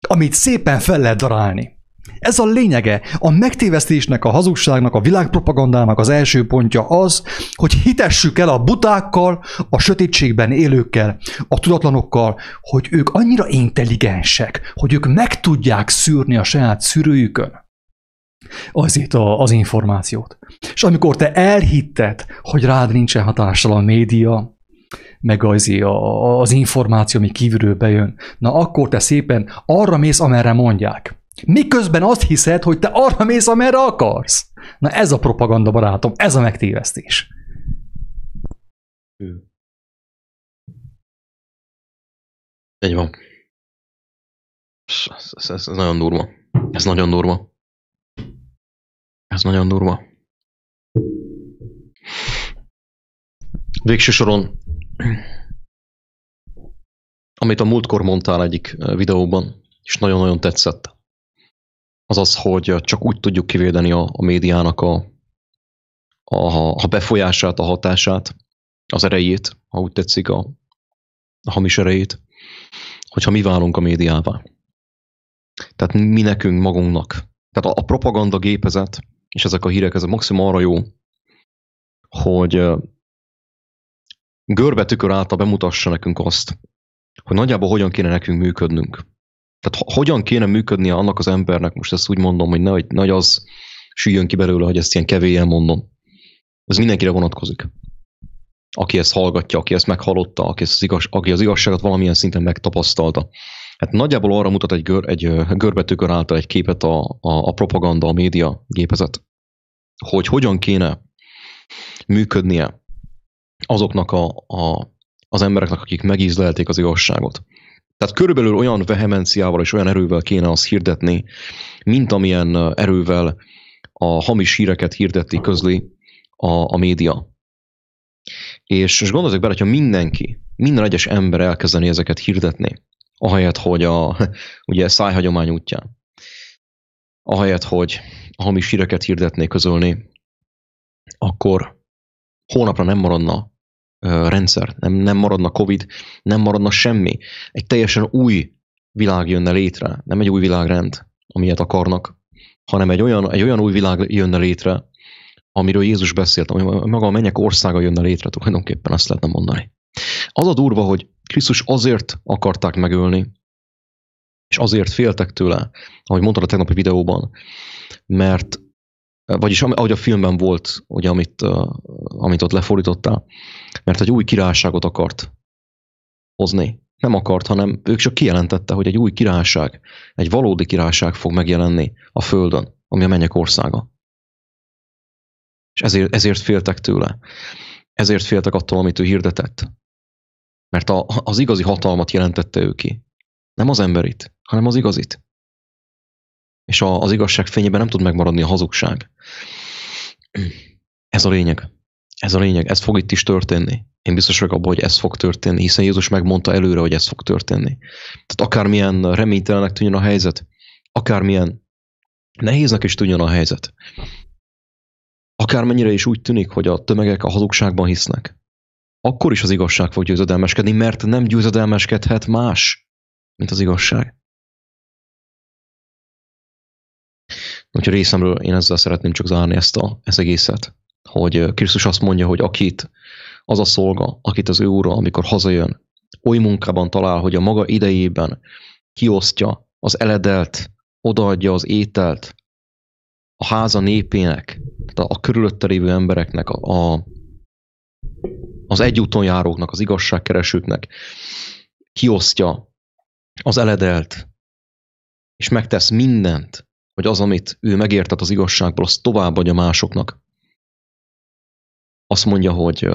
amit szépen fel lehet darálni. Ez a lényege. A megtévesztésnek, a hazugságnak, a világpropagandának az első pontja az, hogy hitessük el a butákkal, a sötétségben élőkkel, a tudatlanokkal, hogy ők annyira intelligensek, hogy ők meg tudják szűrni a saját szűrőjükön azért a, az információt. És amikor te elhitted, hogy rád nincsen hatással a média, meg az, az információ, ami kívülről bejön, na akkor te szépen arra mész, amerre mondják. Miközben azt hiszed, hogy te arra mész, amerre akarsz. Na ez a propaganda, barátom, ez a megtévesztés. Egy van. Ez, ez, ez nagyon durva. Ez nagyon durva. Ez nagyon durva. Végső soron, amit a múltkor mondtál egyik videóban, és nagyon-nagyon tetszett, az az, hogy csak úgy tudjuk kivédeni a, a médiának a, a, a befolyását, a hatását, az erejét, ha úgy tetszik, a, a hamis erejét, hogyha mi válunk a médiává. Tehát mi nekünk magunknak. Tehát a, a propaganda gépezet, és ezek a hírek, ez a maximum arra jó, hogy görbe tükör által bemutassa nekünk azt, hogy nagyjából hogyan kéne nekünk működnünk. Tehát hogyan kéne működnie annak az embernek, most ezt úgy mondom, hogy nagy, nagy az süljön ki belőle, hogy ezt ilyen kevélyen mondom. Ez mindenkire vonatkozik. Aki ezt hallgatja, aki ezt meghallotta, aki, ezt az, igaz, aki az igazságot valamilyen szinten megtapasztalta. Hát nagyjából arra mutat egy, gör, egy görbetükör által egy képet a, a, a propaganda, a média gépezet, hogy hogyan kéne működnie azoknak a, a, az embereknek, akik megízlelték az igazságot. Tehát körülbelül olyan vehemenciával és olyan erővel kéne azt hirdetni, mint amilyen erővel a hamis híreket hirdeti, közli a, a média. És, és gondoltok bele, hogyha mindenki, minden egyes ember elkezdeni ezeket hirdetni, ahelyett, hogy a ugye szájhagyomány útján, ahelyett, hogy a hamis híreket hirdetné, közölni, akkor hónapra nem maradna rendszer, nem, nem maradna Covid, nem maradna semmi. Egy teljesen új világ jönne létre, nem egy új világrend, amilyet akarnak, hanem egy olyan, egy olyan új világ jönne létre, amiről Jézus beszélt, ami maga a mennyek országa jönne létre, tulajdonképpen azt lehetne mondani. Az a durva, hogy Krisztus azért akarták megölni, és azért féltek tőle, ahogy mondtad a tegnapi videóban, mert vagyis ahogy a filmben volt, ugye, amit, amit ott lefordítottál, mert egy új királyságot akart hozni. Nem akart, hanem ők csak kijelentette, hogy egy új királyság, egy valódi királyság fog megjelenni a Földön, ami a mennyek országa. És ezért, ezért féltek tőle. Ezért féltek attól, amit ő hirdetett. Mert a, az igazi hatalmat jelentette ő ki. Nem az emberit, hanem az igazit és a, az igazság fényében nem tud megmaradni a hazugság. Ez a lényeg. Ez a lényeg. Ez fog itt is történni. Én biztos vagyok abban, hogy ez fog történni, hiszen Jézus megmondta előre, hogy ez fog történni. Tehát akármilyen reménytelenek tűnjön a helyzet, akármilyen nehéznek is tűnjön a helyzet, akármennyire is úgy tűnik, hogy a tömegek a hazugságban hisznek, akkor is az igazság fog győzedelmeskedni, mert nem győzedelmeskedhet más, mint az igazság. Úgyhogy részemről én ezzel szeretném csak zárni ezt a, ezt egészet, hogy Krisztus azt mondja, hogy akit az a szolga, akit az ő úra, amikor hazajön, oly munkában talál, hogy a maga idejében kiosztja az eledelt, odaadja az ételt a háza népének, tehát a körülötte lévő embereknek, a, a, az egyúton járóknak, az igazságkeresőknek, kiosztja az eledelt, és megtesz mindent, hogy az, amit ő megértett az igazságból, azt továbbadja másoknak. Azt mondja, hogy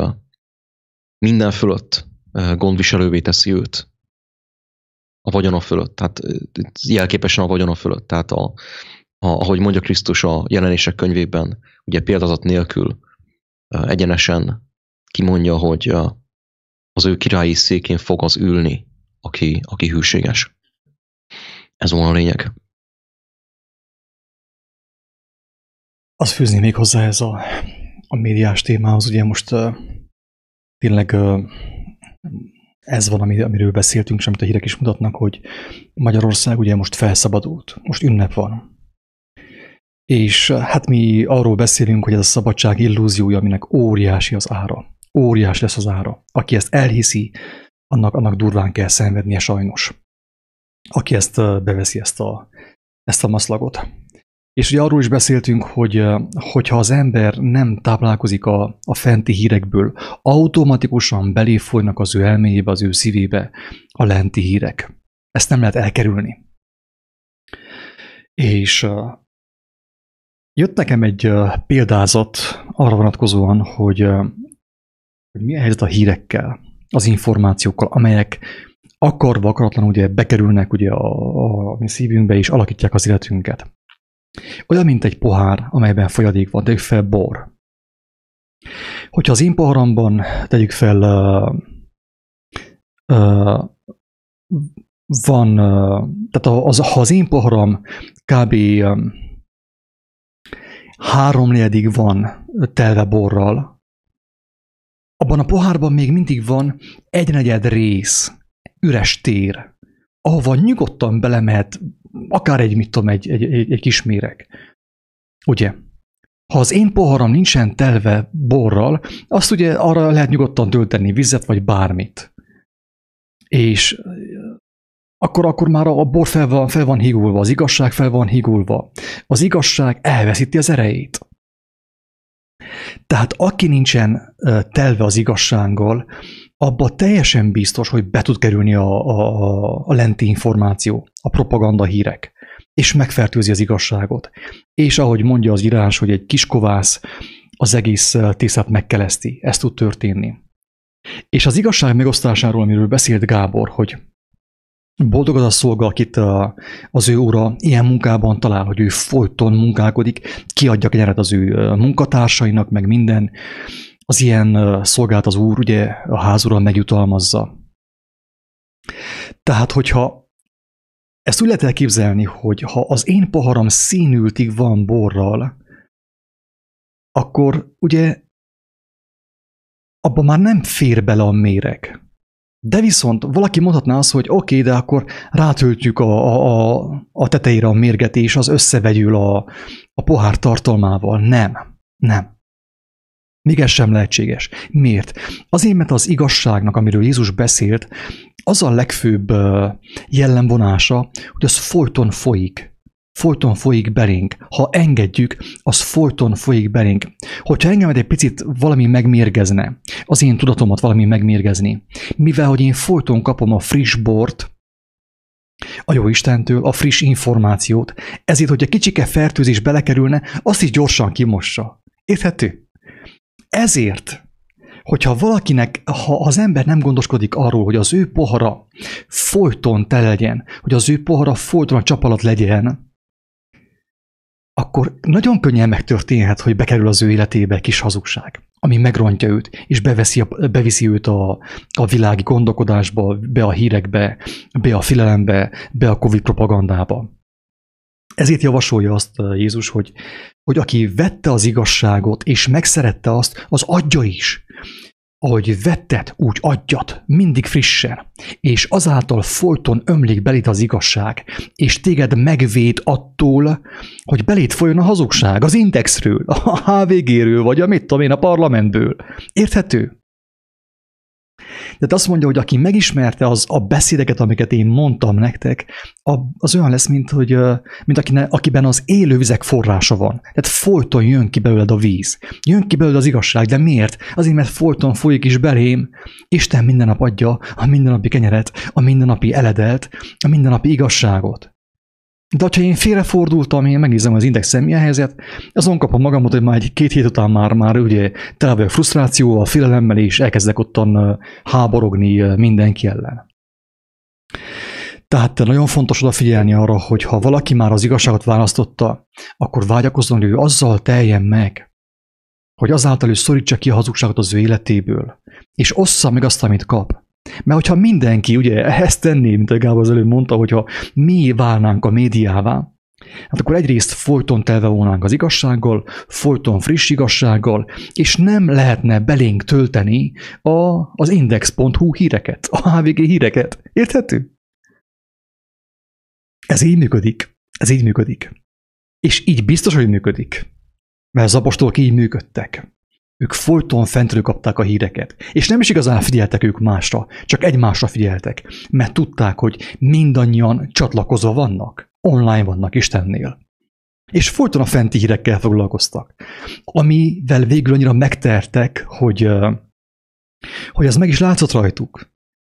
minden fölött gondviselővé teszi őt. A vagyona fölött, tehát jelképesen a vagyona fölött. Tehát a, a, ahogy mondja Krisztus a jelenések könyvében, ugye példázat nélkül egyenesen kimondja, hogy az ő királyi székén fog az ülni, aki, aki hűséges. Ez volna a lényeg. Azt fűzni még hozzá ez a, a médiás témához, ugye most tényleg ez van, amiről beszéltünk, és amit a hírek is mutatnak, hogy Magyarország ugye most felszabadult, most ünnep van. És hát mi arról beszélünk, hogy ez a szabadság illúziója, aminek óriási az ára. Óriás lesz az ára. Aki ezt elhiszi, annak, annak durván kell szenvednie sajnos. Aki ezt beveszi ezt a, ezt a maszlagot. És ugye arról is beszéltünk, hogy hogyha az ember nem táplálkozik a, a fenti hírekből, automatikusan belé folynak az ő elméjébe, az ő szívébe a lenti hírek. Ezt nem lehet elkerülni. És jött nekem egy példázat arra vonatkozóan, hogy, hogy mi a helyzet a hírekkel, az információkkal, amelyek akarva, akaratlan ugye bekerülnek ugye a, a, a mi szívünkbe és alakítják az életünket. Olyan, mint egy pohár, amelyben folyadék van, tegyük fel bor. Hogyha az én poharamban tegyük fel uh, uh, van, uh, tehát az, ha az én poharam kb. Um, háromnegyedig van telve borral, abban a pohárban még mindig van egynegyed rész, üres tér, ahova nyugodtan belemehet akár egy, mit tudom, egy, egy, egy, egy kis méreg. Ugye? Ha az én poharam nincsen telve borral, azt ugye arra lehet nyugodtan tölteni vizet, vagy bármit. És akkor, akkor már a bor fel van, fel van higulva, az igazság fel van higulva. Az igazság elveszíti az erejét. Tehát aki nincsen telve az igazsággal, abba teljesen biztos, hogy be tud kerülni a, a, a lenti információ, a propaganda hírek, és megfertőzi az igazságot. És ahogy mondja az írás, hogy egy kis kovász az egész tészát megkeleszti. Ez tud történni. És az igazság megosztásáról, amiről beszélt Gábor, hogy boldog az a szolga, akit az ő ura ilyen munkában talál, hogy ő folyton munkálkodik, kiadja kenyeret az ő munkatársainak, meg minden, az ilyen szolgált az úr ugye a házura megjutalmazza. Tehát, hogyha ezt úgy lehet elképzelni, hogy ha az én poharam színültig van borral, akkor ugye abban már nem fér bele a méreg. De viszont valaki mondhatná azt, hogy oké, okay, de akkor rátöltjük a, a, a tetejére a mérget, és az összevegyül a, a pohár tartalmával. Nem, nem. Még ez sem lehetséges. Miért? Azért, mert az igazságnak, amiről Jézus beszélt, az a legfőbb jellemvonása, hogy az folyton folyik. Folyton folyik belénk. Ha engedjük, az folyton folyik belénk. Hogyha engemet egy picit valami megmérgezne, az én tudatomat valami megmérgezni, mivel hogy én folyton kapom a friss bort, a jó Istentől, a friss információt, ezért, hogyha kicsike fertőzés belekerülne, azt is gyorsan kimossa. Érthető? Ezért, hogyha valakinek, ha az ember nem gondoskodik arról, hogy az ő pohara folyton tele legyen, hogy az ő pohara folyton a csap alatt legyen, akkor nagyon könnyen megtörténhet, hogy bekerül az ő életébe kis hazugság, ami megrontja őt, és beveszi, beviszi őt a, a világi gondolkodásba, be a hírekbe, be a filelembe, be a Covid propagandába. Ezért javasolja azt Jézus, hogy, hogy aki vette az igazságot, és megszerette azt, az adja is. Ahogy vettet, úgy adjat, mindig frissen, és azáltal folyton ömlik belét az igazság, és téged megvéd attól, hogy belét folyjon a hazugság az indexről, a HVG-ről, vagy a mit tudom én, a parlamentből. Érthető? Tehát azt mondja, hogy aki megismerte az a beszédeket, amiket én mondtam nektek, az olyan lesz, mint, hogy, mint akine, akiben az élő vizek forrása van. Tehát folyton jön ki belőled a víz. Jön ki belőled az igazság, de miért? Azért, mert folyton folyik is belém. Isten minden nap adja a mindennapi kenyeret, a mindennapi eledelt, a mindennapi igazságot. De ha én félrefordultam, én megnézem az indexem milyen helyzet, azon kapom magamat, hogy már egy két hét után már, már ugye tele vagyok frusztrációval, félelemmel, és elkezdek ottan háborogni mindenki ellen. Tehát nagyon fontos odafigyelni arra, hogy ha valaki már az igazságot választotta, akkor vágyakozzon, hogy ő azzal teljen meg, hogy azáltal ő szorítsa ki a hazugságot az ő életéből, és ossza meg azt, amit kap. Mert hogyha mindenki ugye ezt tenné, mint a Gábor az előbb mondta, hogyha mi válnánk a médiává, hát akkor egyrészt folyton telve volnánk az igazsággal, folyton friss igazsággal, és nem lehetne belénk tölteni a, az index.hu híreket, a HVG híreket. Érthető? Ez így működik. Ez így működik. És így biztos, hogy működik. Mert az apostolok így működtek. Ők folyton fentről kapták a híreket. És nem is igazán figyeltek ők másra, csak egymásra figyeltek, mert tudták, hogy mindannyian csatlakozva vannak, online vannak Istennél. És folyton a fenti hírekkel foglalkoztak, amivel végül annyira megtertek, hogy, hogy az meg is látszott rajtuk.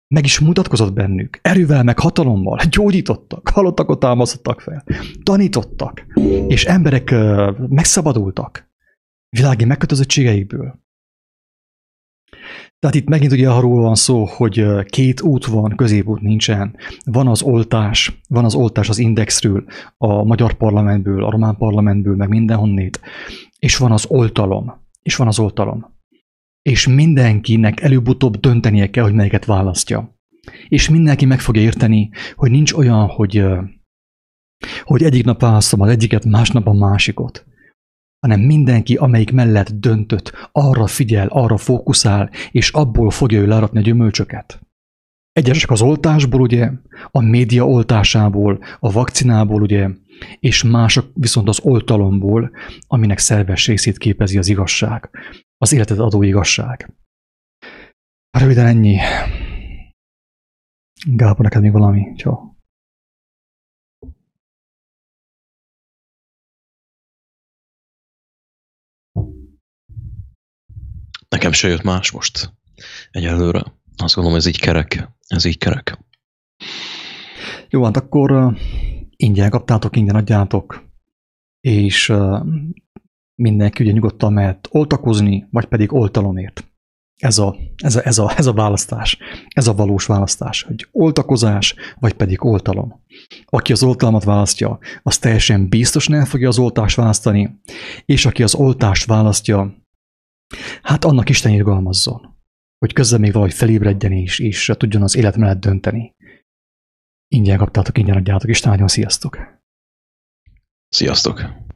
Meg is mutatkozott bennük. Erővel, meg hatalommal. Gyógyítottak, halottakat támasztottak fel. Tanítottak. És emberek megszabadultak világi megkötözöttségeikből. Tehát itt megint ugye arról van szó, hogy két út van, középút nincsen. Van az oltás, van az oltás az indexről, a magyar parlamentből, a román parlamentből, meg mindenhonnét, és van az oltalom, és van az oltalom. És mindenkinek előbb-utóbb döntenie kell, hogy melyiket választja. És mindenki meg fogja érteni, hogy nincs olyan, hogy, hogy egyik nap választom az egyiket, másnap a másikot hanem mindenki, amelyik mellett döntött, arra figyel, arra fókuszál, és abból fogja ő learatni a gyümölcsöket. Egyesek az oltásból, ugye, a média oltásából, a vakcinából, ugye, és mások viszont az oltalomból, aminek szerves részét képezi az igazság, az életet adó igazság. Röviden ennyi. Gábor, neked még valami? Ciao. Nekem se jött más most egyelőre. Azt gondolom, ez így kerek. Ez így kerek. Jó, hát akkor ingyen kaptátok, ingyen adjátok, és mindenki ugye nyugodtan mehet oltakozni, vagy pedig oltalomért. Ez a, ez, a, ez, a, ez a választás, ez a valós választás, hogy oltakozás, vagy pedig oltalom. Aki az oltalmat választja, az teljesen biztos nem fogja az oltást választani, és aki az oltást választja, Hát annak Isten irgalmazzon, hogy közben még valahogy felébredjen és, és tudjon az élet mellett dönteni. Ingyen kaptátok, ingyen adjátok, Isten nagyon sziasztok! Sziasztok!